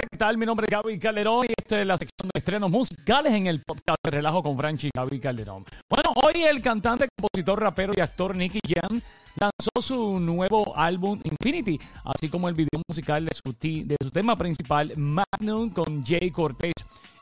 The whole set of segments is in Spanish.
¿qué tal? Mi nombre es Gaby Calderón y esta es la sección de estrenos musicales en el podcast de Relajo con Franchi Gaby Calderón. Bueno, hoy el cantante, compositor, rapero y actor Nicky Jam lanzó su nuevo álbum Infinity, así como el video musical de su, de su tema principal Magnum con Jay Cortez.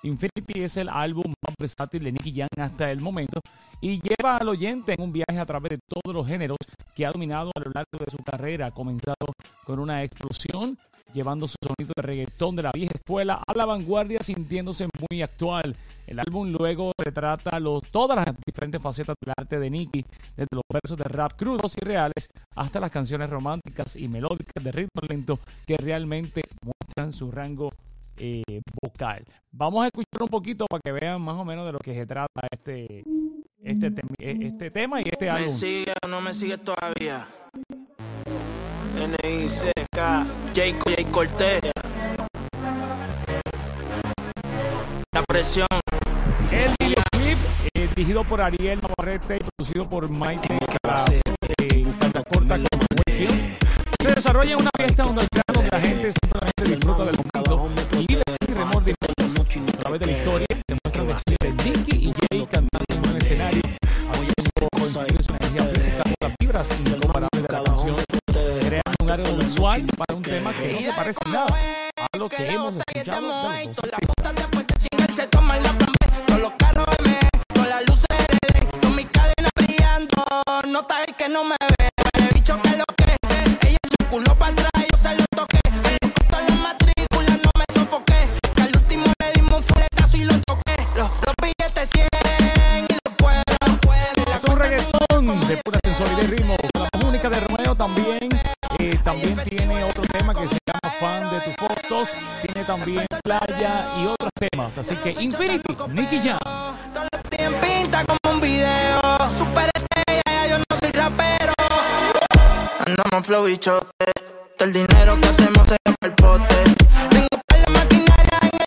Infinity es el álbum versátil de Nicky Jam hasta el momento y lleva al oyente en un viaje a través de todos los géneros que ha dominado a lo largo de su carrera, comenzado con una explosión llevando su sonido de reggaetón de la vieja escuela a la vanguardia, sintiéndose muy actual. El álbum luego retrata los, todas las diferentes facetas del arte de Nicky, desde los versos de rap crudos y reales hasta las canciones románticas y melódicas de ritmo lento que realmente muestran su rango eh, vocal. Vamos a escuchar un poquito para que vean más o menos de lo que se trata este, este, este tema y este álbum. ¿Me sigue o no me sigue todavía? N-I-C-K, J. J. Cortés. La presión. El videoclip eh, dirigido por Ariel Navarrete y producido por Mike eh, corta Se desarrolla en una fiesta donde canción un visual para un tema que no se parece nada a lo que hemos escuchado brillando, nota el que no me única de Romeo también también tiene otro tema que se llama Fan de tus fotos. Tiene también Playa y otros temas. Así que Infinity, Nicky Jam. pinta como un video. Yo no soy rapero. Andamos flow y chote. El dinero que hacemos se llama el pote.